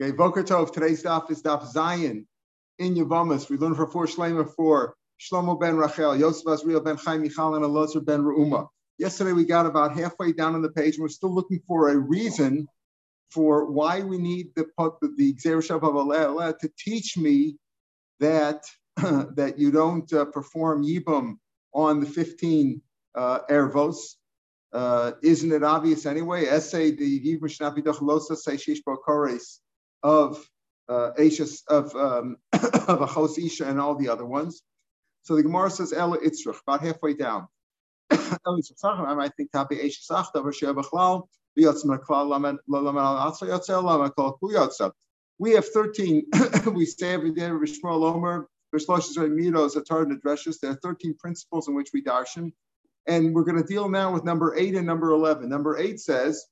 Okay, Boker. Today's daf is daf Zayin in Yavamas. We learned for four Shlema for Shlomo ben Rachel, Yosef Azriel ben Chaim Michal, and Elazar ben Reuma. Yesterday we got about halfway down on the page, and we're still looking for a reason for why we need the the Xerishav of to teach me that that you don't uh, perform Yibam on the 15 uh, Ervos. Uh, isn't it obvious anyway? Essay the Yibam Shnapi Dochalosa say Shish Kores of uh, Ashes of um, of Achos Isha and all the other ones. So the Gemara says Ella Itzrach, about halfway down. I think Tabi Ashes Achta Vasher Bechlal we have 13, we say every day, Rishmal Omer, Rishloshes Miros, Atar and There are 13 principles in which we darshan. And we're going to deal now with number eight and number 11. Number eight says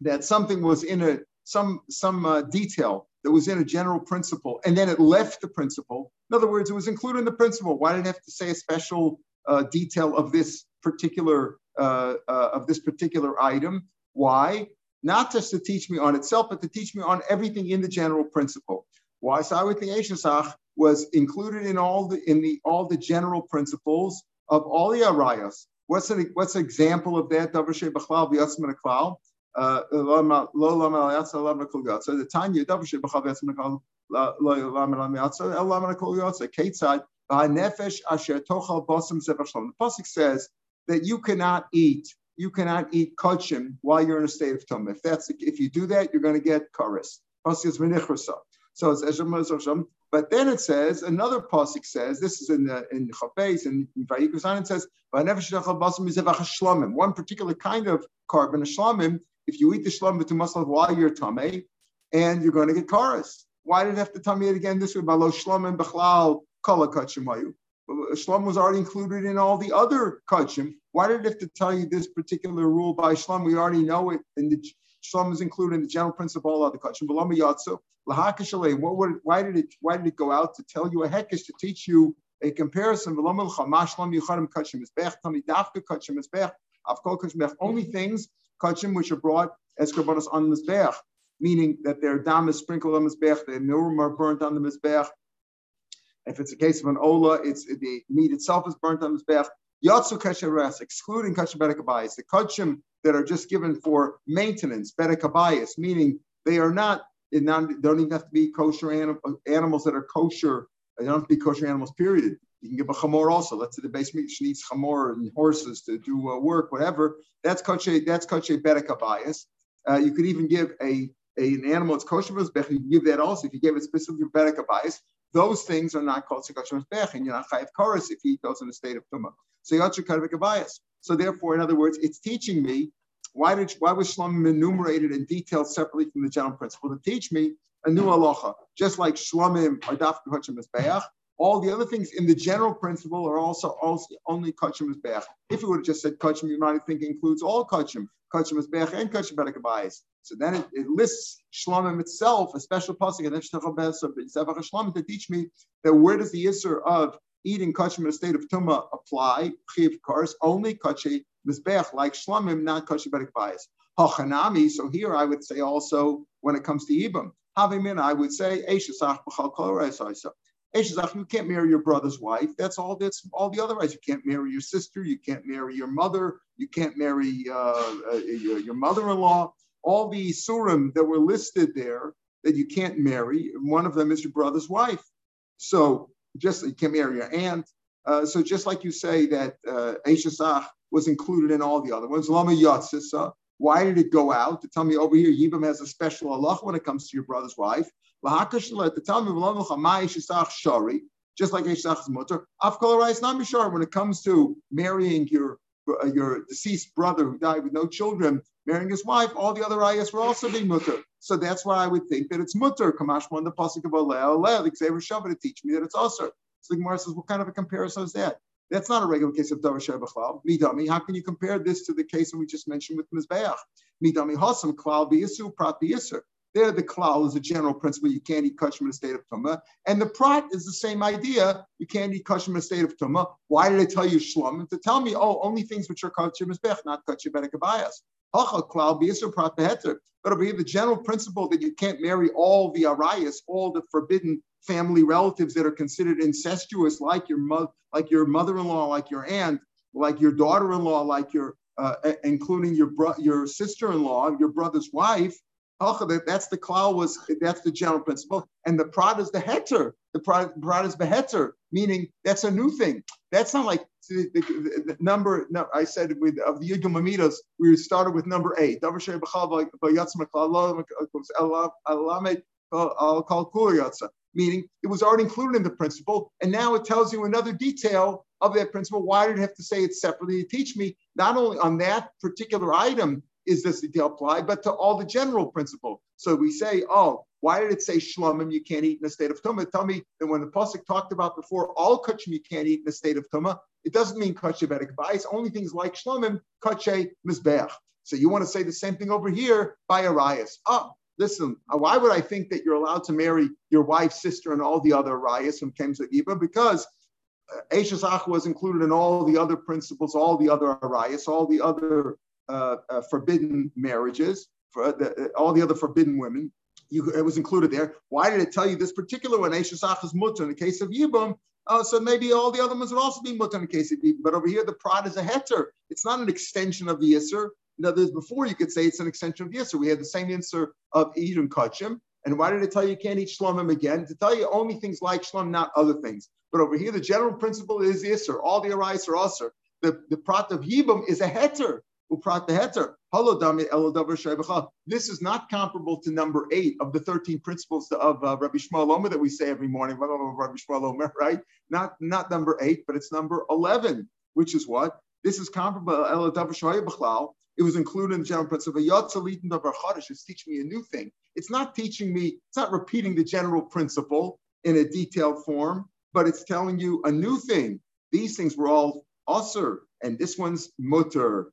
that something was in a some some uh, detail that was in a general principle, and then it left the principle. In other words, it was included in the principle. Why did it have to say a special uh, detail of this particular uh, uh of this particular item? Why? Not just to teach me on itself, but to teach me on everything in the general principle. Why? I would think Eshesach was included in all the in the all the general principles of all the arayas. What's an what's an example of that? The Tanya pasuk says that you cannot eat you cannot eat kachim while you're in a state of tum. If that's if you do that, you're going to get karis. So it's But then it says another pasuk says this is in the in Chafez and Vayikusan it says one particular kind of carbon a shlamim if you eat the shlam b'tumasal while you're tamei, and you're going to get karas. Why did it have to tell me it again this way? Balo shlam and bechlal kala Shlam was already included in all the other kachim. Why did it have to tell you this particular rule by shlam? We already know it, and the shlam is included in the general principle of all other kachim. Balama yatsu What would? Why did it? Why did it go out to tell you a hekesh to teach you a comparison? Of course kuschbech only things kachim which are brought as on the mizbeach, meaning that their dam is sprinkled on the mizbeach, their nurim are burnt on the mizbeach. If it's a case of an ola, it's the meat itself is burnt on the mizbeach. Yatsu kasher excluding kasher bedekabayis, the kachim that are just given for maintenance, bedekabayis, meaning they are not, they don't even have to be kosher anim, animals that are kosher. They don't have to be kosher animals. Period. You can give a chamor also. Let's say the base meat needs chamor and horses to do uh, work, whatever. That's kosher. That's kosher bedeka bias. Uh, you could even give a, a an animal that's kosher mizbech. You can give that also if you give it specifically bedeka bias. Those things are not called kosher mizbech, and you're not chayav chorus if you eat those in a state of tumah. So you're kadvika bias. So therefore, in other words, it's teaching me why did why was shlomim enumerated and detailed separately from the general principle to teach me a new halacha, just like shlomim are dafka kosher mizbeach all the other things in the general principle are also, also only kachim is bech. If you would have just said kachim, you might think includes all kachim, kachim is bech and kachim bedekabayis. So then it, it lists shlamim itself, a special pasuk, and then shlamim to teach me that where does the isser of eating kachim in a state of tuma apply? Chiv cars only kachim mizbech like shlamim, not kachim bedekabayis. Hachanami. So here I would say also when it comes to ibam. Having I would say Eshesach b'chal kol you can't marry your brother's wife. That's all. That's all the other rights. You can't marry your sister. You can't marry your mother. You can't marry uh, uh, your, your, mother-in-law. All the surim that were listed there that you can't marry. One of them is your brother's wife. So just you can't marry your aunt. Uh, so just like you say that uh, was included in all the other ones, Lama Yatsisa, why did it go out to tell me over here Yibam has a special Allah when it comes to your brother's wife? Just like Eshach's mutter, Afkol not Mishar, when it comes to marrying your uh, your deceased brother who died with no children, marrying his wife, all the other ayahs were also be mutter. So that's why I would think that it's mutter. Kamash on the pasuk of Aleh, Aleh, the Xavier Shabbat to teach me that it's also. So the Gemara says, what kind of a comparison is that? That's not a regular case of Davar Shebachlau. Midami, how can you compare this to the case that we just mentioned with Mizbeach? Midami Hasam, Klal Biyasu, Prat Biyasur. There, the klal is a general principle. You can't eat kashmir in a state of tumah. And the prat is the same idea. You can't eat kashmir in a state of tumah. Why did I tell you shlum? To tell me, oh, only things which are kashmir mizbech, not kashmir bedekabayas. But over here, the general principle that you can't marry all the arayas, all the forbidden family relatives that are considered incestuous, like your mother, like your mother-in-law, like your aunt, like your daughter-in-law, like your, uh, including your bro- your sister-in-law, your brother's wife. That's the klal was that's the general principle, and the prod is the heter. The prod, is the heter, meaning that's a new thing. That's not like the, the, the number. No, I said with of the Yigam Amidas, we started with number eight. Meaning it was already included in the principle, and now it tells you another detail of that principle. Why did it have to say it separately teach me not only on that particular item is this detail apply, but to all the general principle. So we say, oh, why did it say shlomim you can't eat in a state of tumah? Tell me that when the pasuk talked about before all kachim you can't eat in a state of tumah, it doesn't mean kache bedek bias. Only things like shlomim, kache mizbeach. So you want to say the same thing over here by Arias. Oh, listen, uh, why would I think that you're allowed to marry your wife's sister and all the other Arias from Kemsa Iba? Because uh, was included in all the other principles, all the other Arias, all the other uh, uh, forbidden marriages, for the, all the other forbidden women. You, it was included there. Why did it tell you this particular one, Eishasach is mutter in the case of Yibam? Oh, so maybe all the other ones would also be mutter in the case of Yibam. But over here, the prod is a heter. It's not an extension of the Yisr. In other words, before you could say it's an extension of the Yisr. We had the same answer of Edom Kachim. And why did it tell you you can't eat shlomim again? To tell you only things like shlom, not other things. But over here, the general principle is Yisr. All the arais are usr. The, the prat of Yibam is a heter. This is not comparable to number eight of the 13 principles of uh, Rabbi Shmuel Omer that we say every morning. Rabbi Shmuel Omer, right? Not, not number eight, but it's number 11, which is what? This is comparable. It was included in the general principle. It's teaching me a new thing. It's not teaching me, it's not repeating the general principle in a detailed form, but it's telling you a new thing. These things were all usr, and this one's mutter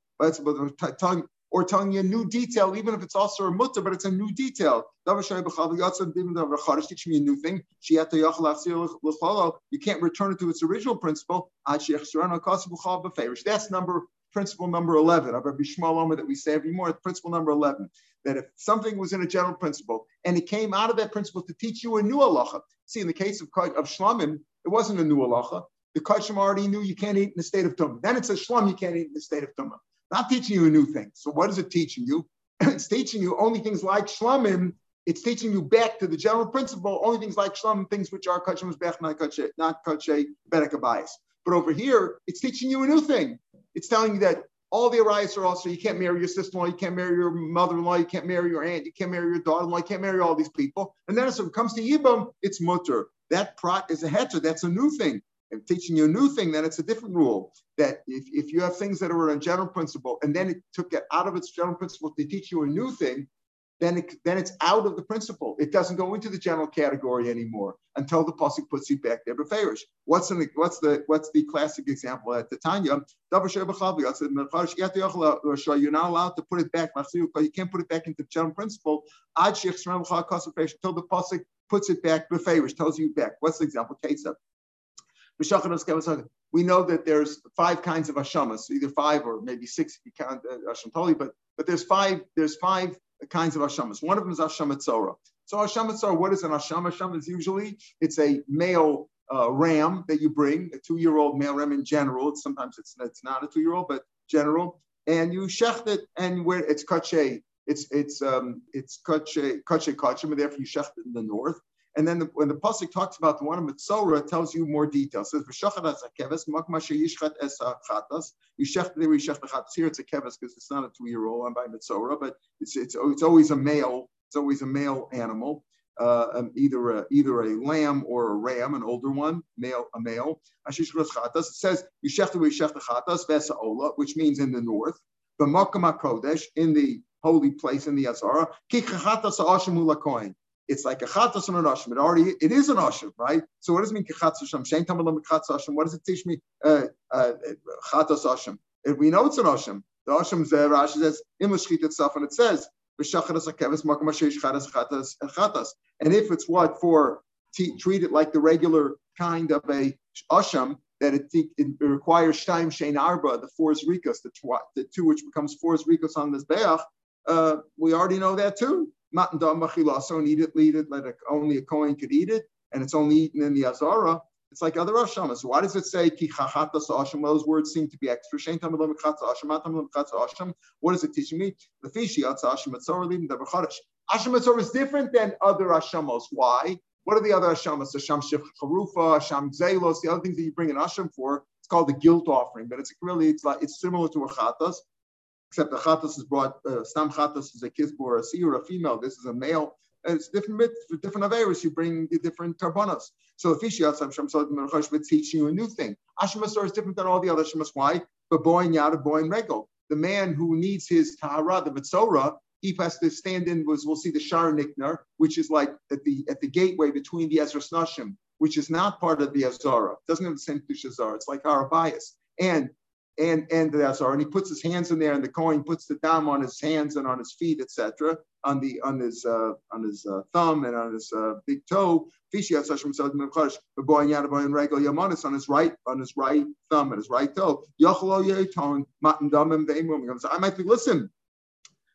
telling or telling you a new detail, even if it's also a mutter, but it's a new detail. Teaching me a new thing. You can't return it to its original principle. That's number principle number 11 of Rabbi Shmuel that we say every morning, principle number 11, that if something was in a general principle and it came out of that principle to teach you a new halacha. See, in the case of, of Shlamim, it wasn't a new halacha. The Kachim already knew you can't eat in the state of Tumah. Then it says Shlam, you can't eat in the state of Tumah. Not teaching you a new thing. So what is it teaching you? it's teaching you only things like shlamim. It's teaching you back to the general principle, only things like shlamim, things which are kachem not kache, not kache bedekabayis. But over here, it's teaching you a new thing. It's telling you that all the arias are also you can't marry your sister-in-law, you can't marry your mother-in-law, you can't marry your aunt, you can't marry your daughter-in-law, you can't marry all these people. And then as it comes to Yibam, it's mutter. That prat is a heter. That's a new thing and teaching you a new thing, then it's a different rule. That if, if you have things that are a general principle, and then it took it out of its general principle to teach you a new thing, then it, then it's out of the principle. It doesn't go into the general category anymore until the pasuk puts it back there. Beferish. What's the what's the what's the classic example at the Tanya? You're not allowed to put it back. You can't put it back into the general principle until the pasuk puts it back. Beferish tells you back. What's the example? Of we know that there's five kinds of ashamas, either five or maybe six if you count uh, Asham Toli, but but there's five there's five kinds of ashamas. One of them is Asham Tzora. So Asham Tzora, what is an Asham? Asham is usually it's a male uh, ram that you bring, a two-year-old male ram in general. sometimes it's it's not a two-year-old, but general, and you shecht it, and where it's kache, it's it's um it's kache kache kache, and therefore you shecht it in the north. And then the, when the pasuk talks about the one of Mitzora, it tells you more details. It says. Here it's a keves because it's not a two-year-old. I'm by Mitzora, but it's it's it's always a male. It's always a male animal. Uh, um, either a, either a lamb or a ram, an older one, male, a male. It says which means in the north. The Kodesh in the holy place in the Azara it's like a chatas and an ashim. It already it is an ashim, right? So what does it mean chatas ashim? Shein chatas ashim. What does it teach me? Uh, uh, chatas ashim. If we know it's an ashim, the ashim there Rashi says imashchit itself, and it says v'shachadas akeves makam asher chatas chatas chatas. And if it's what for t- treat it like the regular kind of a asham, that it, it requires Shtaim Shein Arba, the four Rikas, the, tw- the two which becomes four Rikas on this Beach, uh, we already know that too. Matan Dam Machilaso, eat it, eat it, let it, only a coin could eat it, and it's only eaten in the Azara. It's like other Hashamas. So why does it say ki chachatas? Well, those words seem to be extra. What is it teaching me? The fishi asham etzor leading the b'chadash. Asham etzor is different than other ashamos. Why? What are the other ashamas? Asham shif charufa, asham zelos, the other things that you bring an asham for. It's called the guilt offering, but it's really it's like it's similar to a chatas, except the chatas is brought. Uh, stam chatas is a kisbor, or a sea or a female. This is a male. And it's different for different averis. You bring the different tarbonas. So if I'm would teach you a new thing. Ashemasor is different than all the other Shemas. Why? But boy and yada boy and regal. The man who needs his tahara, the mitzora, he has to stand in. Was we'll see the shar Nikanor, which is like at the at the gateway between the Ezras Nashim, which is not part of the Azara. Doesn't have the same Tushazar. It's like our bias. And and and the Azar, and he puts his hands in there, and the coin puts the dam on his hands and on his feet, etc., on the on his uh, on his uh, thumb and on his uh, big toe. on his right on his right thumb and his right toe. I might think, listen,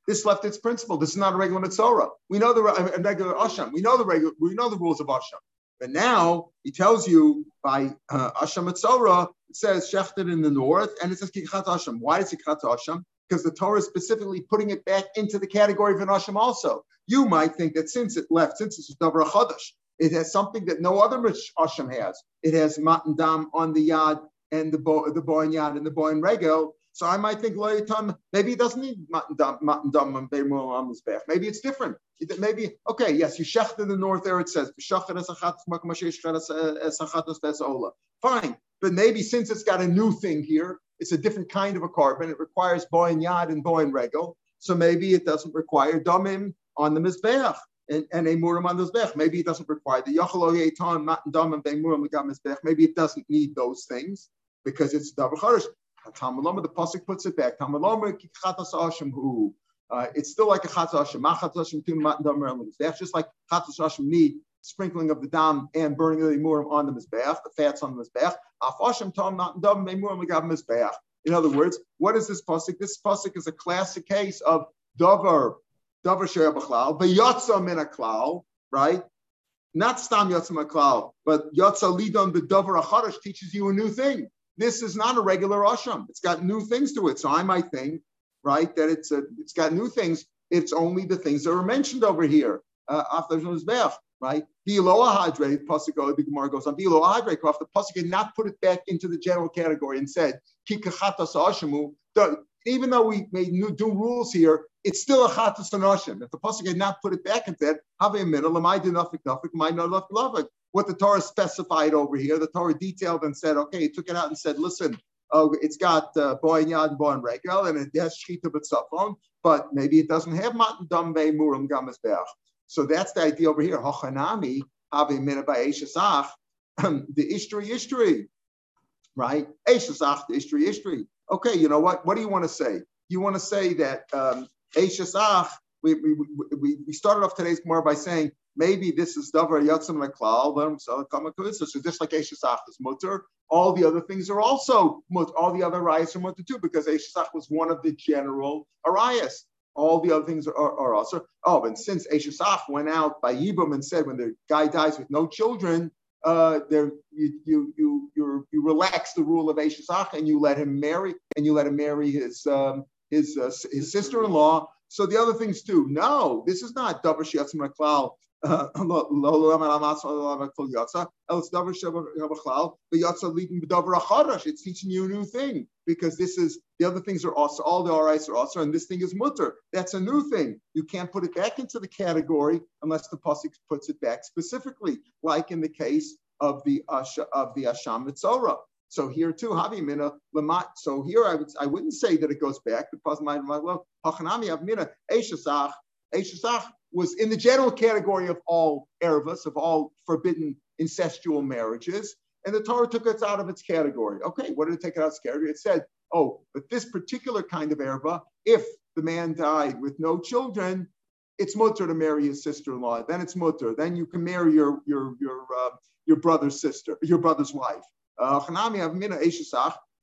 this left its principle. This is not a regular mitzvah. We know the regular asham. We know the regular. We know the rules of asham. But now he tells you by uh, asham mitzvah, it says shechted in the north, and it says kichat asham. Why is it kichat asham? Because the Torah is specifically putting it back into the category of an asham also. You might think that since it left, since it's davar chadash, it has something that no other asham has. It has matan dam on the yad and the bo- the yad and the boin regel. So I might think maybe it doesn't need matan dam on. Maybe it's different. Maybe okay, yes, you shecht in the north there. It says fine, but maybe since it's got a new thing here, it's a different kind of a carbon. It requires boin yad and boin regel. So maybe it doesn't require damim on the mizbech and, and a muram on the mizbech. Maybe it doesn't require the yachalo yetan matan damim be'muram mizbech. Maybe it doesn't need those things because it's davar. Tamaloma, the pasuk puts it back. Uh, it's still like a chatzah Hashem. That's just like chatzah Hashem need sprinkling of the dam and burning of the murim on the mizbeach, the fats on the mizbeach. Afashim tom not dam memurim legav. In other words, what is this pasuk? This pasuk is a classic case of davar davar she'er b'chlal v'yatza min klal, right? Not stam yatza min but yatza lidon b'davar acharash teaches you a new thing. This is not a regular asham. It's got new things to it. So I might think, right, that it's a, it's got new things. It's only the things that are mentioned over here. Uh, after Mizbech, right? Below hadre, pasuk the Gemara goes on. Below hadre, the pasuk did not put it back into the general category and said. Even though we made new, new rules here, it's still a chatas and If the pasuk had not put it back and said, have a minute, lamai dinafik nafik, my not love what the Torah specified over here. The Torah detailed and said, okay, he took it out and said, listen, uh, it's got uh, boy yad and boy regel, and it has shchita b'tzafon, but maybe it doesn't have matan dambe muram gamazbeach. So that's the idea over here. Hochanami have mina by eshasach, the ishtri ishtri, right? Eshasach, the ishtri ishtri. Okay, you know what? What do you want to say? You want to say that um, eshasach. We, we, we, we started off today's more by saying maybe this is davar yatzim leklal, so just like Eshesach is mutter, all the other things are also all the other arayas are mutter too, because Eshesach was one of the general arayas. All the other things are, are, are also. Oh, and since Eshesach went out by Yibam and said, when the guy dies with no children, uh, there you you you you you relax the rule of Eshesach and you let him marry and you let him marry his um, his uh, his sister-in-law. So the other things too. No, this is not davar shiatzim leklal it's teaching you a new thing because this is the other things are also all the RIs are also, and this thing is mutter. That's a new thing. You can't put it back into the category unless the pasuk puts it back specifically, like in the case of the Asha, of the Asham Mitzora. So here too, Havimina Lamat. So here I would I wouldn't say that it goes back because my well Hachanami Avmina Eshasach Eshasach was in the general category of all ervas, of all forbidden incestual marriages, and the Torah took it out of its category. Okay, what did it take it out of its category? It said, oh, but this particular kind of erva, if the man died with no children, it's mutter to marry his sister-in-law. Then it's mutter. Then you can marry your your your uh, your brother's sister, your brother's wife. Uh,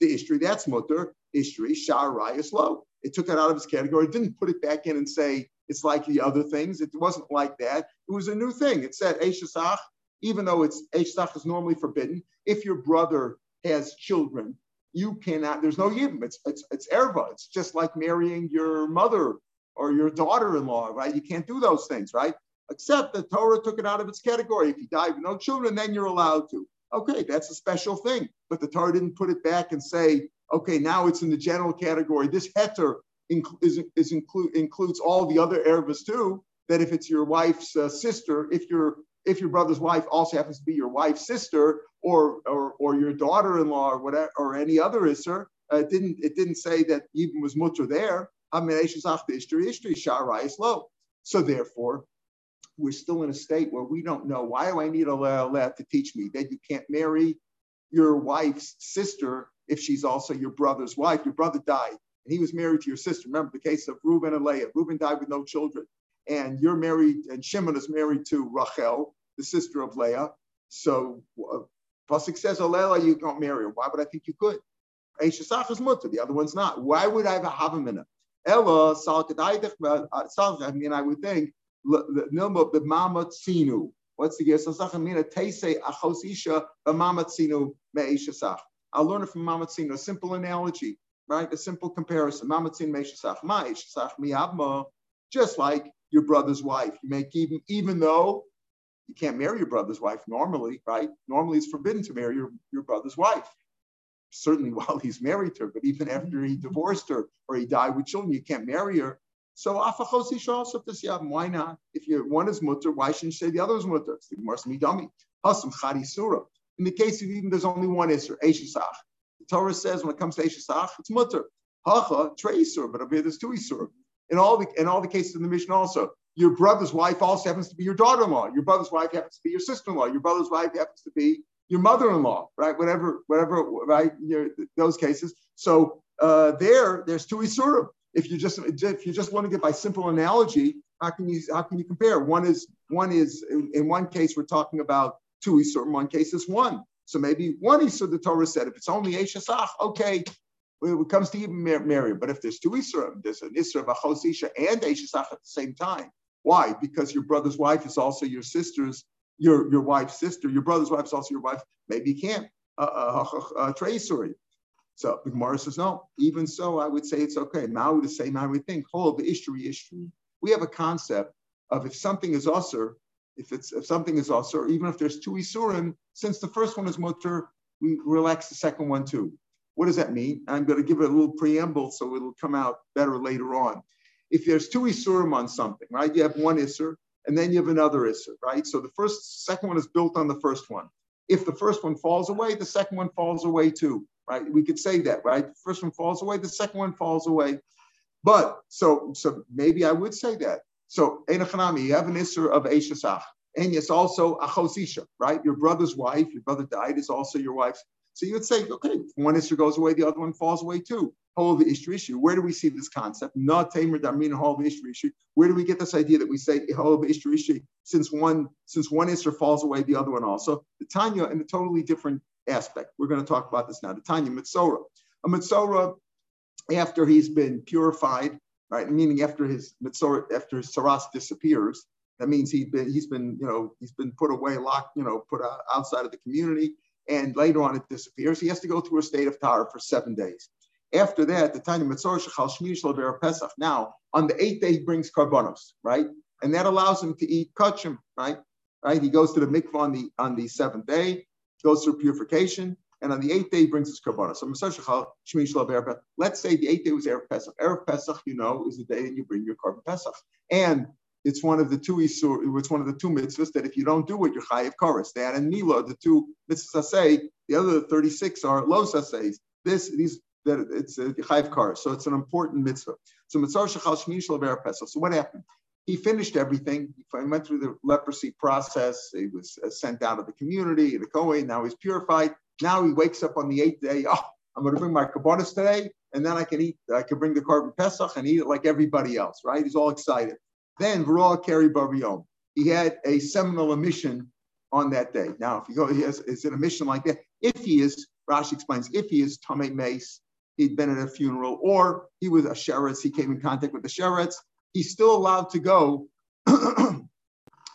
the that's mutter. Ishtri, Shar is low. It took it out of its category. It didn't put it back in and say it's like the other things. It wasn't like that. It was a new thing. It said Eshesach, even though it's Eshesach is normally forbidden. If your brother has children, you cannot. There's no yibum. It's it's it's erva. It's just like marrying your mother or your daughter-in-law, right? You can't do those things, right? Except the Torah took it out of its category. If you die with no children, then you're allowed to. Okay, that's a special thing. But the Torah didn't put it back and say, okay, now it's in the general category. This heter is, is include, includes all the other ervas too. That if it's your wife's uh, sister, if your if your brother's wife also happens to be your wife's sister or or, or your daughter-in-law or whatever or any other isser, uh, it didn't it didn't say that even was mutter there. i Amirasi's after history history Shahrise law. So therefore, we're still in a state where we don't know why do I need a lab to teach me that you can't marry your wife's sister if she's also your brother's wife. Your brother died and he was married to your sister. Remember the case of Reuben and Leah. Reuben died with no children, and you're married, and Shimon is married to Rachel, the sister of Leah. So uh, says, Olela, you can't marry her. Why would I think you could? Eishasach is mutter, the other one's not. Why would I have a havamina? Ella, I mean, I would think the mama tzinu. What's the gesasach? I mean, a teise achos isha mama tzinu me'ishasach. I'll learn it from mama tzinu. A simple analogy, right? A simple comparison. Mama tzinu me'ishasach. Ma'ishasach mi'abma. Just like your brother's wife. You make even even though you can't marry your brother's wife normally, right? Normally it's forbidden to marry your, your brother's wife. Certainly while he's married to her, but even after he divorced her or he died with children, you can't marry her. So afachosi also yam. Why not? If you one is mutter, why shouldn't you say the other is mutter? It's the Gemara midami. Hasam chadi surah. In the case of even there's only one isser, eshisach. The Torah says when it comes to eshisach, it's mutter. Hacha trei sur, but over here there's two isur. In all the in all the cases in the mission also, your brother's wife also happens to be your daughter-in-law. Your brother's wife happens to be your sister-in-law. Your brother's wife happens to be your mother-in-law, right? Whatever, whatever, right? Your, those cases. So uh, there, there's two isurim if you just if you just want to get by simple analogy, how can you how can you compare? One is one is in, in one case we're talking about two isur, in one case is one. So maybe one isur the Torah said if it's only eshasach, okay, when it comes to even Mary. But if there's two isur, there's an isur of achos isha and eshasach at the same time. Why? Because your brother's wife is also your sister's your your wife's sister. Your brother's wife is also your wife. Maybe you can't. Uh, uh, uh, uh, so the Gemara says, no, even so, I would say it's okay. Mao the same, I would think, hold the ishtri ishtri. We have a concept of if something is usher, if it's if something is usher, even if there's two isurim, since the first one is mutter, we relax the second one too. What does that mean? I'm going to give it a little preamble so it'll come out better later on. If there's two isurim on something, right? You have one isur and then you have another isur, right? So the first, second one is built on the first one. If the first one falls away, the second one falls away too right? We could say that, right? The first one falls away, the second one falls away. But so so maybe I would say that. So Enochanami, you have an Isser of Eshasach. And it's also Achosisha, right? Your brother's wife, your brother died, is also your wife. So you would say, okay, one Isser goes away, the other one falls away too. Whole the Ishtar issue. Where do we see this concept? Not Tamer Damin whole the Ishtar issue. Where do we get this idea that we say whole the Ishtar issue since one since one Isser falls away, the other one also? The Tanya in a totally different aspect. We're going to talk about this now. The Tanya Mitzora. A Mitzora, after he's been purified, right? Meaning after his Mitzora, after his Saras disappears, that means he's been he's been you know he's been put away, locked, you know, put uh, outside of the community, and later on it disappears. He has to go through a state of Tara for seven days. After that, the Tanya Mitzora Shechal Shmir Pesach. Now, on the eighth day, he brings karbonos, right? And that allows him to eat kachim, right? Right? He goes to the mikvah on the on the seventh day goes through purification, and on the eighth day he brings his korbanos. So let's say the eighth day was Erev Pesach. Erev Pesach, you know, is the day that you bring your korban Pesach. And it's one of the two isur, it's one of the two mitzvahs that if you don't do it, you're chayiv chorus. That and Mila, the two mitzvahs say, the other 36 are los says. This, these, that it's a chayiv chorus. So it's an important mitzvah. So mitzvah shel Pesach. So what happened? He finished everything. He went through the leprosy process. He was uh, sent out of the community, the Kohen. Now he's purified. Now he wakes up on the eighth day. Oh, I'm going to bring my kabbanis today, and then I can eat. I can bring the korban pesach and eat it like everybody else. Right? He's all excited. Then V'roa Keri Barion. He had a seminal emission on that day. Now, if you go, he has, is in a mission like that. If he is, Rashi explains, if he is Tomei Mace, he'd been at a funeral, or he was a sheretz, he came in contact with the sheretz, he's still allowed to go on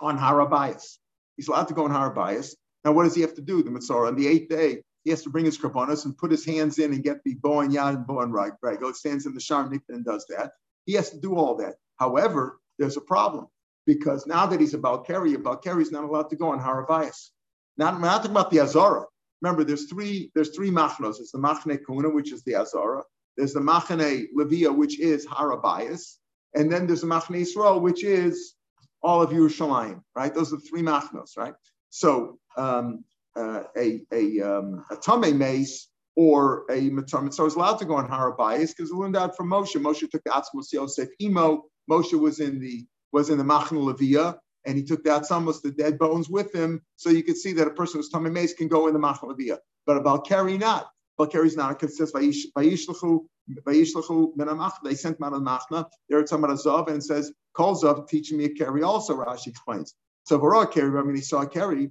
Harabias. He's allowed to go on Harabias. Now, what does he have to do? The Mitzvah on the eighth day, he has to bring his karbonos and put his hands in and get the bow and yad and bow and right. Right, goes stands in the shar and does that. He has to do all that. However, there's a problem because now that he's about carry, about carry is not allowed to go on Harabias. Now, we're not talking about the Azara. Remember, there's three there's three machnos. There's the machne kuna, which is the Azara. There's the machne levia, which is Harabias, and then there's the machne Yisrael, which is all of Yerushalayim. Right? Those are the three machnos. Right? So um, uh, a a um, a tame mace or a matar so is allowed to go on Harabias because we learned out from Moshe. Moshe took the Atzmos Yosef Imo. Moshe was in the was in the Machne Levia, and he took the Atzamos, the dead bones, with him, so you could see that a person who's Tommy Mace can go in the Machne Levia. But about Balkari not. Balkari's not. It says Vayishlachu Vayishlachu Menamach. They sent him out of the Machna. There it's somebody Zav, and says Kol Zav teaching me a carry. Also, Rashi explains. So Varah carry. I mean, he saw a carry.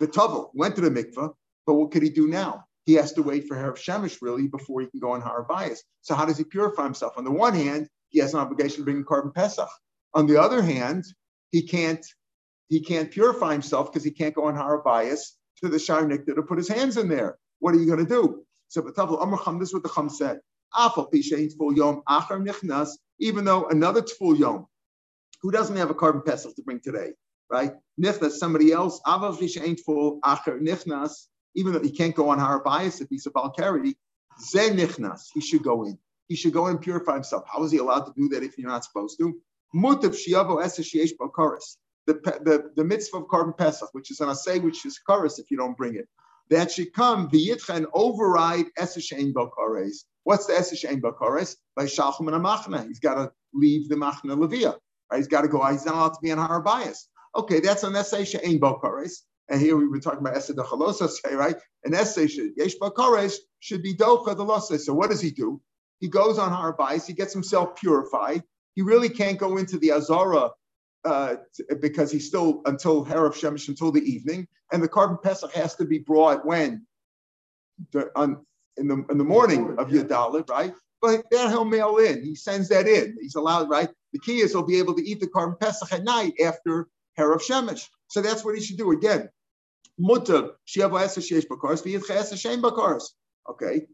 The Tavel went to the mikvah, but what could he do now? He has to wait for Harav Shemesh really before he can go on Har Bias. So how does he purify himself? On the one hand, he has an obligation to bring korban Pesach. On the other hand, he can't he can't purify himself because he can't go on Harabias to the Shar to put his hands in there. What are you going to do? So this is what the Chum said. Even though another Tful Yom, who doesn't have a carbon pesach to bring today, right? Nichnas, somebody else, even though he can't go on Harabias if he's a Balkari, Zen Nichnas, he should go in. He should go and purify himself. How is he allowed to do that if you're not supposed to? Mutav shiavo esesheyesh bakaris. The, the, mitzvah of carbon pesach, which is an asay, which is karis if you don't bring it. That should come v'yitcha and override eseshein bakaris. What's the eseshein bakaris? By shalchum and machna. He's got to leave the machna levia. Right? He's got to go. Out. He's not allowed to be on har bias. Okay, that's an eseshein bakaris. And here we were talking about Esed say, right? An should Yesh Bakares should be Docha the Losa. So what does he do? He goes on har bias. he gets himself purified, he really can't go into the Azara uh, because he's still until Herav Shemesh until the evening, and the korban Pesach has to be brought when the, on, in the in the morning of Yadalit, right? But that he'll mail in. He sends that in. He's allowed, right? The key is he'll be able to eat the korban Pesach at night after Herav Shemesh. So that's what he should do. Again, mutter Okay,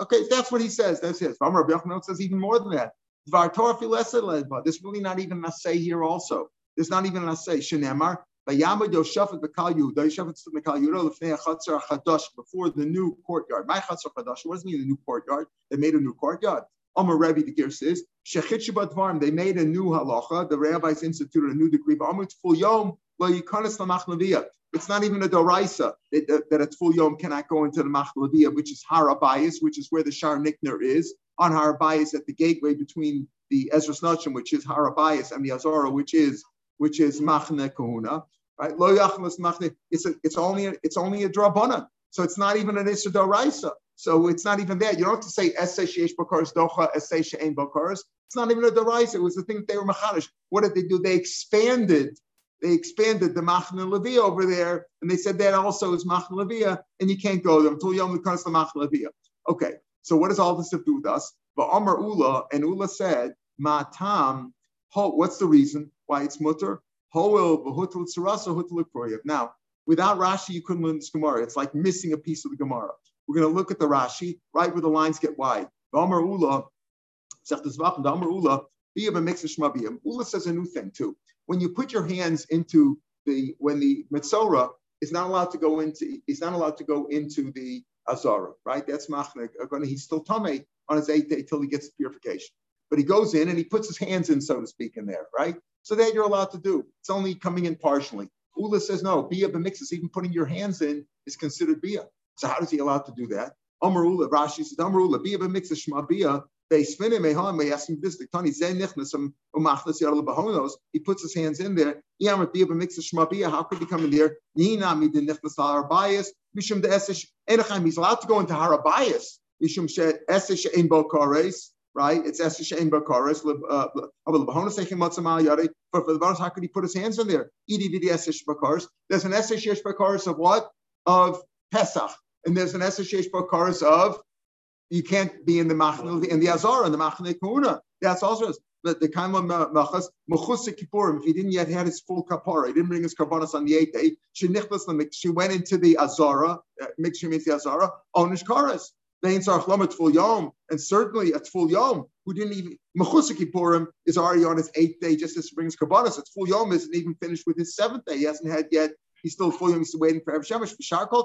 Okay, that's what he says. That's it. Rabbi Yochanan says even more than that. There's really not even a say here also. There's not even a say. Shenemar, Vayamad Yoshafat Bekal Yehuda, Yoshafat Bekal Yehuda, Lefnei Chatzar Chadash, before the new courtyard. My Chatzar Chadash, what does it mean the new courtyard? They made a new courtyard. Amar Rebbe, the Gear says, Shechit Shabbat Varm, they made a new halacha, the rabbis instituted a new decree, but Amar Full Yom, Lo Yikanis Lamach Leviyah. It's not even a doraisa that, that a full yom cannot go into the machlabiyah, which is harabayas, which is where the shar Nikanor is on harabayas at the gateway between the Ezras Nashim, which is harabayas, and the Azara, which is which is machne kahuna. Right? Lo machne. It's a, it's only a, it's only a drabana. So it's not even an isra doraisa. So it's not even that. You don't have to say essay bakaris docha essay she'en bakaris. It's not even a doraisa. It was the thing that they were machadish. What did they do? They expanded they expanded the Machna Levia over there, and they said that also is Machna Levia, and you can't go there until Yom comes to Machna Levia. Okay, so what does all this have to do with us? But Amar Ula, and Ula said, Matam, what's the reason why it's mutter? Now, without Rashi, you couldn't learn this Gemara. It's like missing a piece of the Gemara. We're going to look at the Rashi, right where the lines get wide. Amar Ula, Amar Ula. Ula says a new thing too when you put your hands into the when the Metzora is not allowed to go into he's not allowed to go into the Azara, right? That's Machnek. He's still Tame on his eighth day till he gets purification. But he goes in and he puts his hands in, so to speak, in there, right? So that you're allowed to do. It's only coming in partially. Ula says no, Bia b'mixes, even putting your hands in is considered Bia. So how does he allowed to do that? Amar Ula, Rashi says, Amar Ula, Bia b'mixes Shma Bia, he puts his hands in there. How could he come in there? He's allowed to go into Harabias. right? It's Bakaris. Uh, for the how could he put his hands in there? There's an Bakaris of what? Of Pesach. And there's an Bakaris of you can't be in the Machnil, in the Azara, in the Machnil Kuna. That's also the, the of machas mechus kippurim. If he didn't yet have his full kapara, he didn't bring his karbanas on the eighth day. She she went into the azara, uh, mixture means the azara. Onish karas. Vein sarach lamet full yom, and certainly a full yom, who didn't even mechus kippurim is already on his eighth day, just as he brings karbanas. It's full yom isn't even finished with his seventh day. He hasn't had yet. He's still full yom. He's waiting for Erev Shemesh. Kol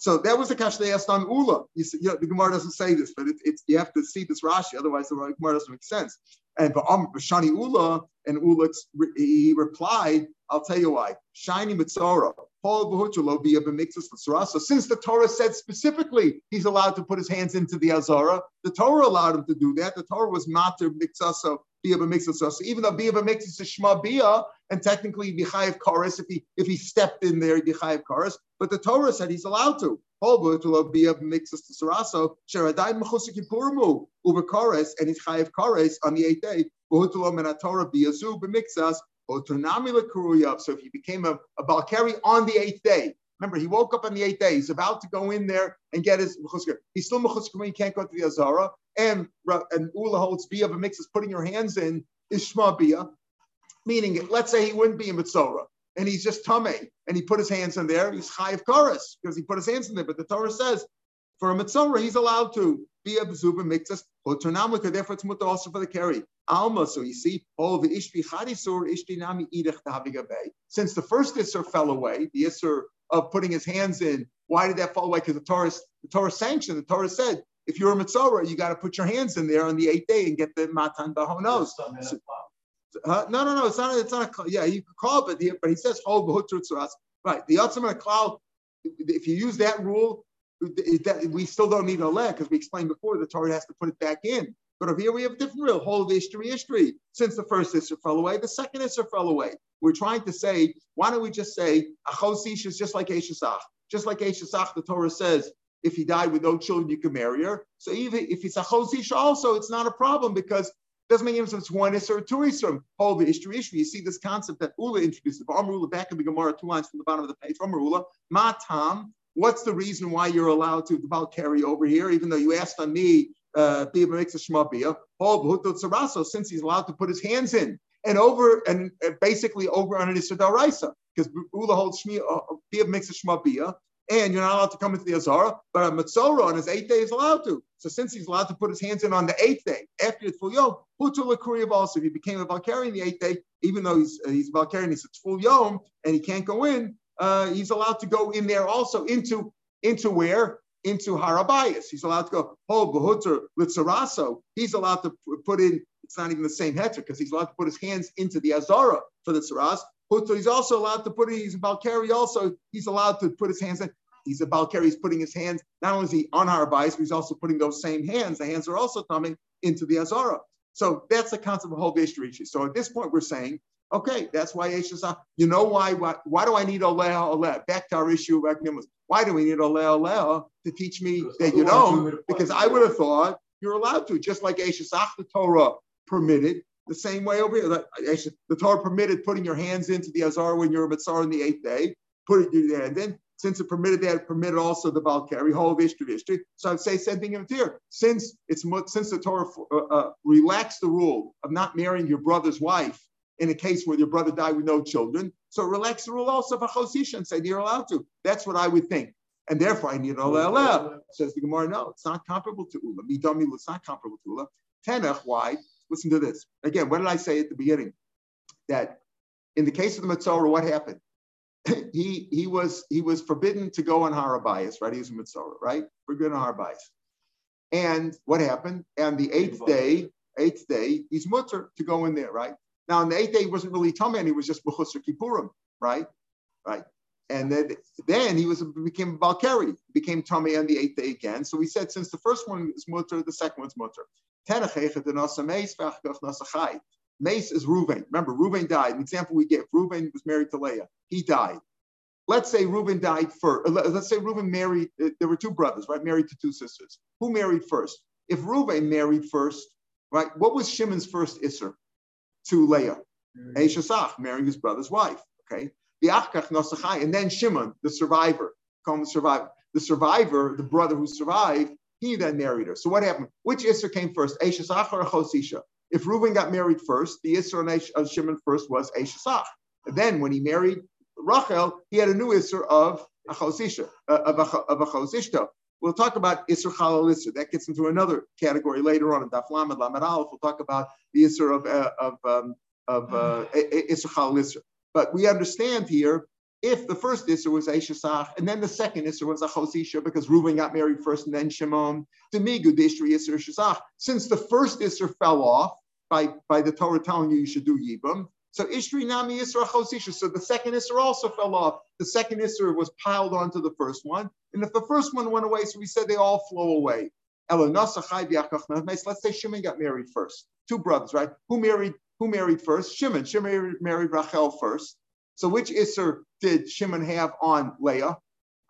so that was the kash they asked on Ula. You see, you know, the Gemara doesn't say this, but it, it's you have to see this Rashi, otherwise the Gemara doesn't make sense. And Bashani um, Ula, and Ula he replied, I'll tell you why. Shiny Mitzora. Paul So since the Torah said specifically he's allowed to put his hands into the Azara, the Torah allowed him to do that. The Torah was mater mixaso bia So even though bia b'mixas is shma bia, and technically bichayev kares if he if he stepped in there bichayev kares, but the Torah said he's allowed to. bia b'mixas to saraso sheradai mechusik yipurmu uber kares and he's chayev kares on the eighth day. V'hutulo men Torah biazu b'mixas so if he became a, a Balkari on the eighth day, remember he woke up on the eighth day, he's about to go in there and get his mechusker. He's still mechusker when he can't go to the Azara. And and Ula holds bia of a mix is putting your hands in is shma bia, meaning let's say he wouldn't be in Mitzora and he's just tame and he put his hands in there, he's high of karas because he put his hands in there. But the Torah says for a Mitzora he's allowed to be a bezuba mixes. Therefore, it's mutter also for the carry. Alma, so you see, all the ishbi chadisur ishbi nami idach Since the first isser fell away, the isser of putting his hands in, why did that fall away? Because the Torah, the Torah sanctioned, the Torah said, if you're a mitzvah, you got to put your hands in there on the eighth day and get the matan bahonos. So, uh, no, no, no, it's not. It's not. A, yeah, you could call it, but he, but he says b'hutrutzuras. Right. The Yotzim cloud. If you use that rule, that, we still don't need a leg because we explained before the Torah has to put it back in. But over here we have a different rule, whole of history, history. Since the first Isser fell away, the second Isser fell away. We're trying to say, why don't we just say, Achosish is just like Eshesach. Just like Eshesach, the Torah says, if he died with no children, you can marry her. So even if it's a Chosish also, it's not a problem because it doesn't make any sense. One Isser or two Isser. Whole of history, history. You see this concept that Ula introduced. If Amr Ula back in the Gemara, two lines from the bottom of the page, Amr Ula, Matam, What's the reason why you're allowed to about carry over here, even though you asked on me, uh, makes a shmabia, since he's allowed to put his hands in and over and basically over on an Isadaraisa, because Ula holds Shmi, uh, makes a shmabia, and you're not allowed to come into the Azara, but a Matzora on his eighth day is allowed to. So since he's allowed to put his hands in on the eighth day, after it's full yom, Hutul Kuriyav also, if he became a Balkari the eighth day, even though he's uh, he's Balkari and he's full yom and he can't go in, uh, he's allowed to go in there also into into where into Harabayas. He's allowed to go oh Behutter Litzaraso. He's allowed to put in. It's not even the same heter because he's allowed to put his hands into the Azara for the Tzaras. Hutter, he's also allowed to put in. He's a Balkari also. He's allowed to put his hands in. He's a Balkari. He's putting his hands. Not only is he on Harabayas, but he's also putting those same hands. The hands are also coming into the Azara. So that's the concept of whole Vishrichi. So at this point, we're saying Okay, that's why Yeshua. You know why, why? Why do I need Oleh Oleh? Back to our issue of Why do we need Oleh Oleh to teach me that you don't? Because I would have thought you're allowed to, just like Eshesach, the Torah permitted. The same way over here, the Torah permitted putting your hands into the Azar when you're a Mitzar in the eighth day. Put it your hand in. Since it permitted that, it permitted also the Balkari, whole of Ishtri So I'd say same thing here. Since it's since the Torah uh, uh, relaxed the rule of not marrying your brother's wife in a case where your brother died with no children. So relax the rule also for Chosisha and say you're allowed to. That's what I would think. And therefore I need Ola Says the Gemara, no, it's not comparable to Ula. Midami, it's not comparable to Ula. Tenach, why? Listen to this. Again, what did I say at the beginning? That in the case of the Mitzorah, what happened? he he was he was forbidden to go on Harabayas, right? He was a Mitzorah, right? Forbidden on Harabayas. And what happened? And the eighth day, eighth day, he's mutter to go in there, right? Now, on the eighth day, he wasn't really Tameh, he was just Bechusar Kippurim, right? Right. And then, then he was became Balkari, became Tameh on the eighth day again. So we said since the first one is mutter, the second one's mutter. Mace is Reuven. Remember, Reuven died. An example we give: Reuven was married to Leah. He died. Let's say Reuven died first. Uh, let's say Reuven married. Uh, there were two brothers, right? Married to two sisters. Who married first? if Reuven married first, right? What was Shimon's first Isser to Leah? Mm-hmm. Marrying his brother's wife. Okay. The And then Shimon, the survivor, the survivor. The survivor, the brother who survived, he then married her. So what happened? Which Isser came first, Eshasach or Chosisha? If Reuben got married first, the Isser of Shimon first was Eshasach. Then when he married Rachel, he had a new Isser of Achosisha, uh, of, of. We'll talk about Isser Chalal Isser. That gets into another category later on in Daf Lamed Lamed Aleph. We'll talk about the Isser of, uh, of, um, of uh, Isser Chalal Isser. But we understand here if the first Isser was Eshesach, and then the second Isser was Achosisha, because Reuben got married first and then Shimon, Demigu Dishri Isser Shesach. Since the first Isser fell off by, by the Torah telling you you should do Yibam, so Ishri Nami Isra Chosisha. So the second Isra also fell off. The second Isra was piled onto the first one. And if the first one went away, so we said they all flow away. Let's say Shimon got married first. Two brothers, right? Who married who married first? Shimon. Shimon married Rachel first. So which Isser did Shimon have on Leah?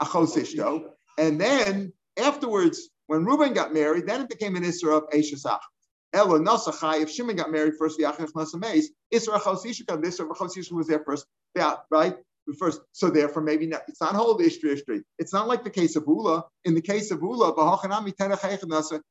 Achosishto. And then afterwards, when Reuben got married, then it became an Isser of Eshesach. Elo Nasachai, if Shimon got married first, Yachach Nasameis, Isra Chosisha, this Chosisha was there first. Yeah, right? First, so therefore, maybe not, it's not whole history history. It's not like the case of Ula. In the case of Ula,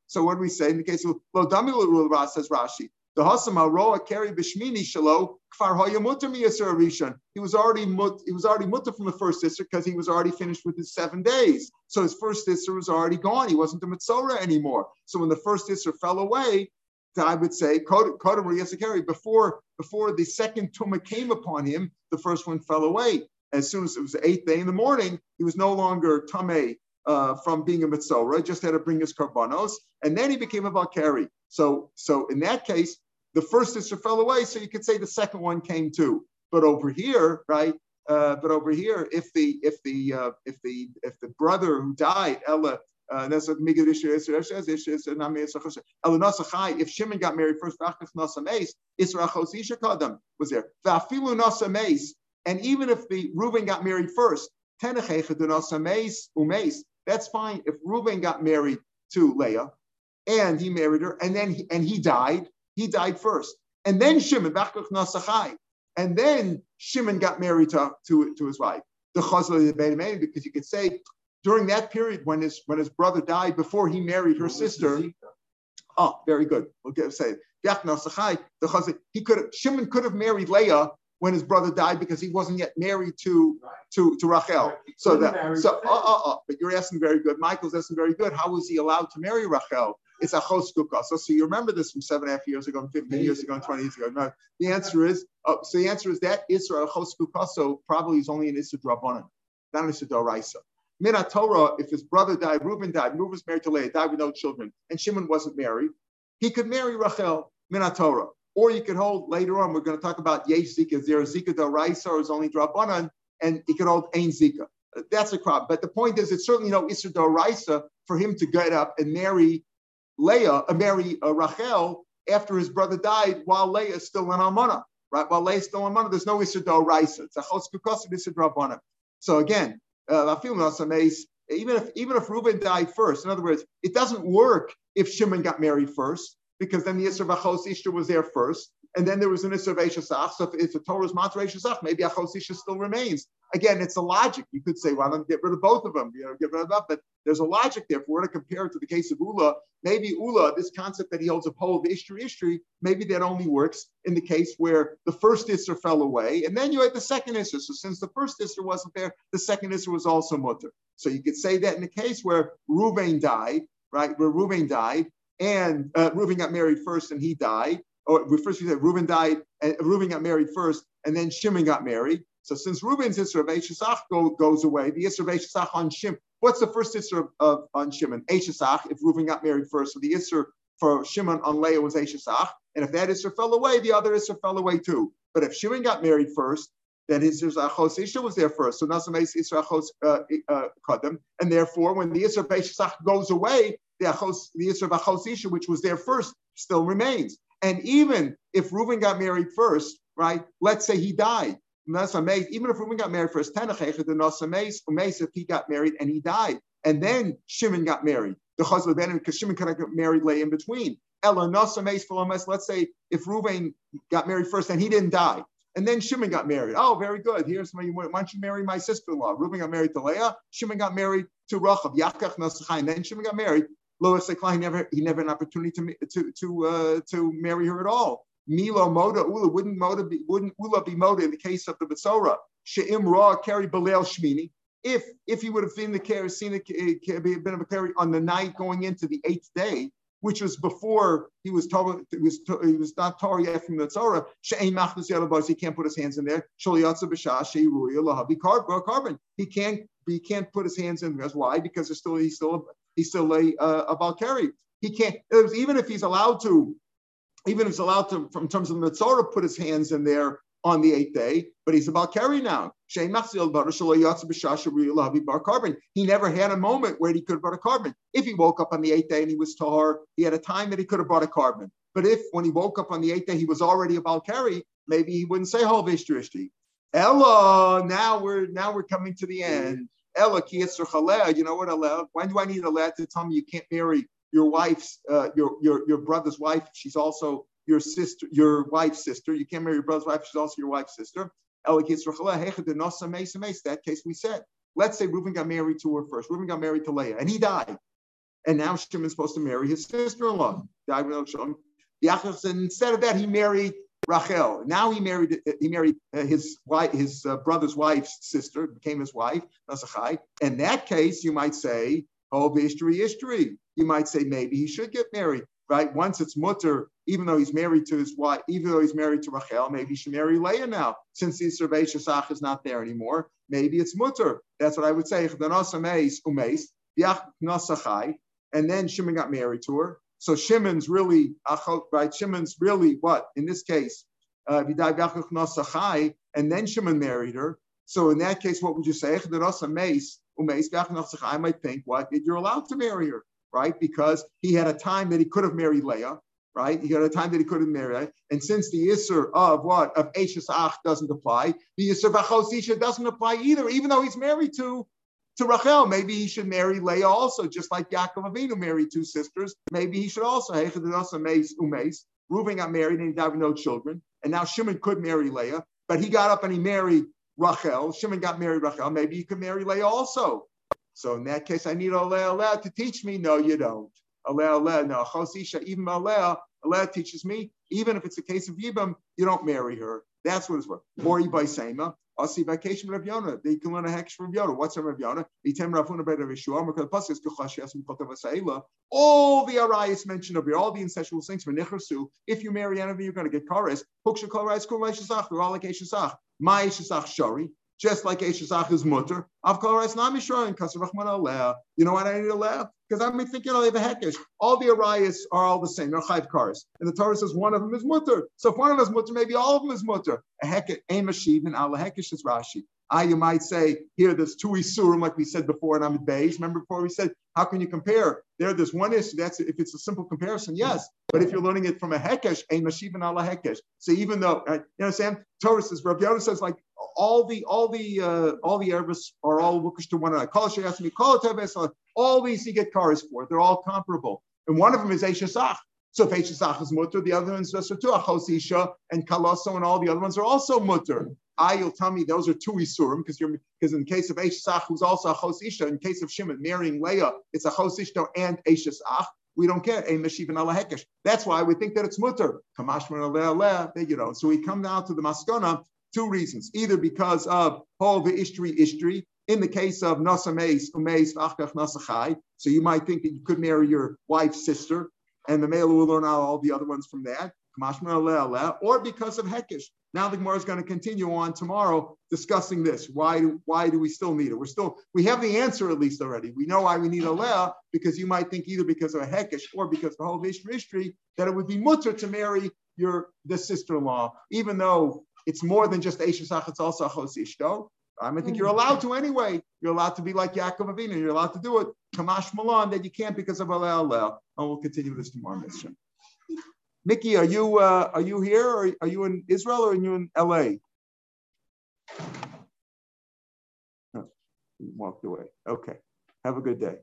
so what do we say? In the case of Lo Damil says Rashi, the Hasama Roa carry Bishmini Shalo Kfar Hoyamutter Miyasir Rishon. He was already mut, he was already mutter from the first Isser because he was already finished with his seven days. So his first Isser was already gone. He wasn't a Mitzora anymore. So when the first Isser fell away, I would say, Kodam Riyasakari, before before the second tumah came upon him, the first one fell away. As soon as it was the eighth day in the morning, he was no longer Tameh uh, from being a Mitzorah, just had to bring his karbanos, and then he became a Balkari. So, so in that case, the first sister fell away, so you could say the second one came too. But over here, right? Uh, but over here, if the if the uh, if the if the brother who died, Ella, uh, if Shimon got married first, was there. And even if the Reuben got married first, that's fine. If Reuben got married to Leah and he married her, and then he, and he died, he died first. And then Shimon, and then Shimon got married to, to, to his wife. The Chazal because you could say during that period when his when his brother died before he married her sister. Oh, very good. We'll get say the Chazal, he could have Shimon could have married Leah when his brother died because he wasn't yet married to to, to Rachel. So that so uh, uh, uh, but you're asking very good. Michael's asking very good. How was he allowed to marry Rachel? It's a choskuka. So, so you remember this from seven and a half years ago, and 15 years ago, and 20 years ago. No, the answer is oh, so the answer is that Israel choskuka. So probably he's only an Issa Drabonin, not an Issa Doraisa. Mina Torah, if his brother died, Reuben died, Reuben was married to Leah, died with no children, and Shimon wasn't married, he could marry Rachel, Mina Torah. Or you could hold later on, we're going to talk about Yesh Zika, is there a Zika or is only Drabanan, and he could hold Ain Zika. That's a crop. But the point is, it's certainly no Isser Raisa for him to get up and marry Leah, uh, marry uh, Rachel after his brother died while Leah is still in Almana. Right? While Leah is still in Almana, there's no Isser Raisa. It's a Chos Kukos, Isser Drabanan. So again, uh, even if even if Reuben died first, in other words, it doesn't work if Shimon got married first, because then the Yisr Achos Ishtar was there first, and then there was an Yisr Shasach. So if, if the Torah is Matre Shasach, maybe Achos Ishtar still remains. Again, it's a logic. You could say, well, I'm get rid of both of them, you know, get rid of that. But there's a logic there. If we're to compare it to the case of Ula, maybe Ula, this concept that he holds a pole of Ishtri Ishtri, maybe that only works in the case where the first Isser fell away, and then you had the second Isser. So since the first Isser wasn't there, the second Isser was also Mutter. So you could say that in the case where Ruvain died, right, where Ruvain died, and uh, got married first and he died. Or first we said Reuben died, and Reuben got married first, and then Shimon got married. So since Reuben's Isra of Eshesach go, goes away, the Isra of Eshesach on Shimon, what's the first Isra of, of on Shimon? Eshesach, if Reuben got married first. So the Isra for Shimon on Leah was Eshesach. And if that Isra fell away, the other Isra fell away too. But if Shimon got married first, then his Achos Isha was there first. So Nasames Isra Achos uh, uh, Kadam. And therefore, when the Isra Eshesach goes away, the Achos, the Isra of Achos which was there first, still remains. And even if Reuben got married first, right? Let's say he died. Even if Reuben got married first, if he got married and he died, and then Shimon got married, the chazal ben because Shimon could have married lay in between. Let's say if Ruvain got married first and he didn't die, and then Shimon got married. Oh, very good. Here's my. Why don't you marry my sister-in-law? Reuben got married to Leah. Shimon got married to Rachel. Yakach Nasachai. And then Shimon got married. Lois He never he never had an opportunity to to to uh, to marry her at all. Milo Moda Ula wouldn't Moda be wouldn't Ula be Moda in the case of the Betzora. She'im Ra carry Balel Shmini. If if he would have seen the carry seen the been a carry on the night going into the eighth day, which was before he was told he was he was not yet from the Torah. She'ain machnas yalabas. He can't put his hands in there. Sholiyatza b'shah she'iruya lahavi carbon. He can't he can't put his hands in there. Why? Because he's still he's still he's still a uh, a balkari. He can't even if he's allowed to, even if he's allowed to, from terms of Torah, put his hands in there on the eighth day, but he's about carry now. He never had a moment where he could have brought a carbon. If he woke up on the eighth day and he was tahar, he had a time that he could have brought a carbon. But if when he woke up on the eighth day he was already a carry, maybe he wouldn't say hol vishtrishti. Ella, now we're now we're coming to the end. Ella kiyetzer You know what, Ella? When do I need a lad to tell me you can't marry your wife's uh, your your your brother's wife? She's also your sister, your wife's sister. You can't marry your brother's wife, she's also your wife's sister. That case we said. Let's say Reuben got married to her first. Reuben got married to Leah, and he died. And now Shimon's supposed to marry his sister-in-law. Died instead of that, he married Rachel. Now he married he married uh, his wife, his uh, brother's wife's sister, became his wife. Nasachai. In that case, you might say, oh, history, history. You might say maybe he should get married right? Once it's mutter, even though he's married to his wife, even though he's married to Rachel, maybe he should marry Leah now, since the Survey Shasach is not there anymore. Maybe it's mutter. That's what I would say. And then Shimon got married to her. So Shimon's really, right? Shimon's really what? In this case, uh, and then Shimon married her. So in that case, what would you say? I might think, what? You're allowed to marry her right? Because he had a time that he could have married Leah, right? He had a time that he could have married, and since the Isser of what of Ashes Ach doesn't apply, the Isser Bachosisha doesn't apply either, even though he's married to to Rachel. Maybe he should marry Leah also, just like Yaakov Avinu married two sisters. Maybe he should also Reuben got married and he died with no children, and now Shimon could marry Leah, but he got up and he married Rachel. Shimon got married Rachel. Maybe he could marry Leah also. So in that case, I need Aleh Aleh to teach me. No, you don't. Aleh, no. Chosisha, even Aleh, Aleh teaches me, even if it's a case of Yibam, you don't marry her. That's what it's for. Or by Sema. Asi vacation Rav Yonah. They can learn a hekesh from Yonah. What's a Rav Yonah? Item Rafuna by Rav Yeshua. Because the pasuk is kuchash yasim kotav asaila. All the arayas mentioned over here, all the incestual things for nichrasu. If you marry enemy, you're going to get kares. Huksha kol rais kol reishasach. They're all like eshasach. My eshasach shari just like Eshazach is mutter. Avkal Rais Nami Shroin, Kasarachman Aleh. You know what I need to laugh? Because I'm thinking, they have a hekesh. All the arayas are all the same. They're chayv cars. And the Torah says one of them is mutter. So if one of them is mutter, maybe all of them is mutter. A hekesh, a mashiv, and al hekesh is Rashi. I, you might say, here there's two isurim, like we said before and I'm in Beis. Remember before we said, how can you compare? There, there's one issue. That's if it's a simple comparison, yes. But if you're learning it from a hekesh, a mashiv and ala hekesh. So even though, uh, you know, what I'm saying Torah says, Rabbi Yoda says, like all the all the uh, all the Arabs are all lookish to one another. Call all these you get cars for. They're all comparable. And one of them is Eishasach. So if Eishasach is mutter, the other ones are too. Achosisha and Kaloso and all the other ones are also mutter. I, you'll tell me those are two Isurim because you're because in case of Eishasach, who's also a Chosisha, in case of Shimon marrying Leah, it's a Chosisha and Eishasach. We don't care. A Meshiv and That's why we think that it's mutter. Kamashman you know. So we come down to the Maskana Two reasons, either because of Paul the Ishtri Ishtri, in the case of Nasa Meis, Umeis, Achkach Nasachai, so you might think that you could marry your wife's sister, and the male will learn all the other ones from that, or because of Hekish. Now the Gemara is going to continue on tomorrow discussing this. Why do, why do we still need it? We're still, we have the answer at least already. We know why we need a Leah, because you might think either because of a Hekish or because of the whole history that it would be mutter to marry your the sister-in-law, even though it's more than just Eishasach, it's also Achos Ishto. I think you're allowed to anyway. You're allowed to be like Yaakov Avinu. You're allowed to do it. Kamash Malon that you can't because of Alel And we'll continue this tomorrow, Mission. Mickey, are you uh, are you here or are you in Israel or are you in LA? Walked away. Okay. Have a good day.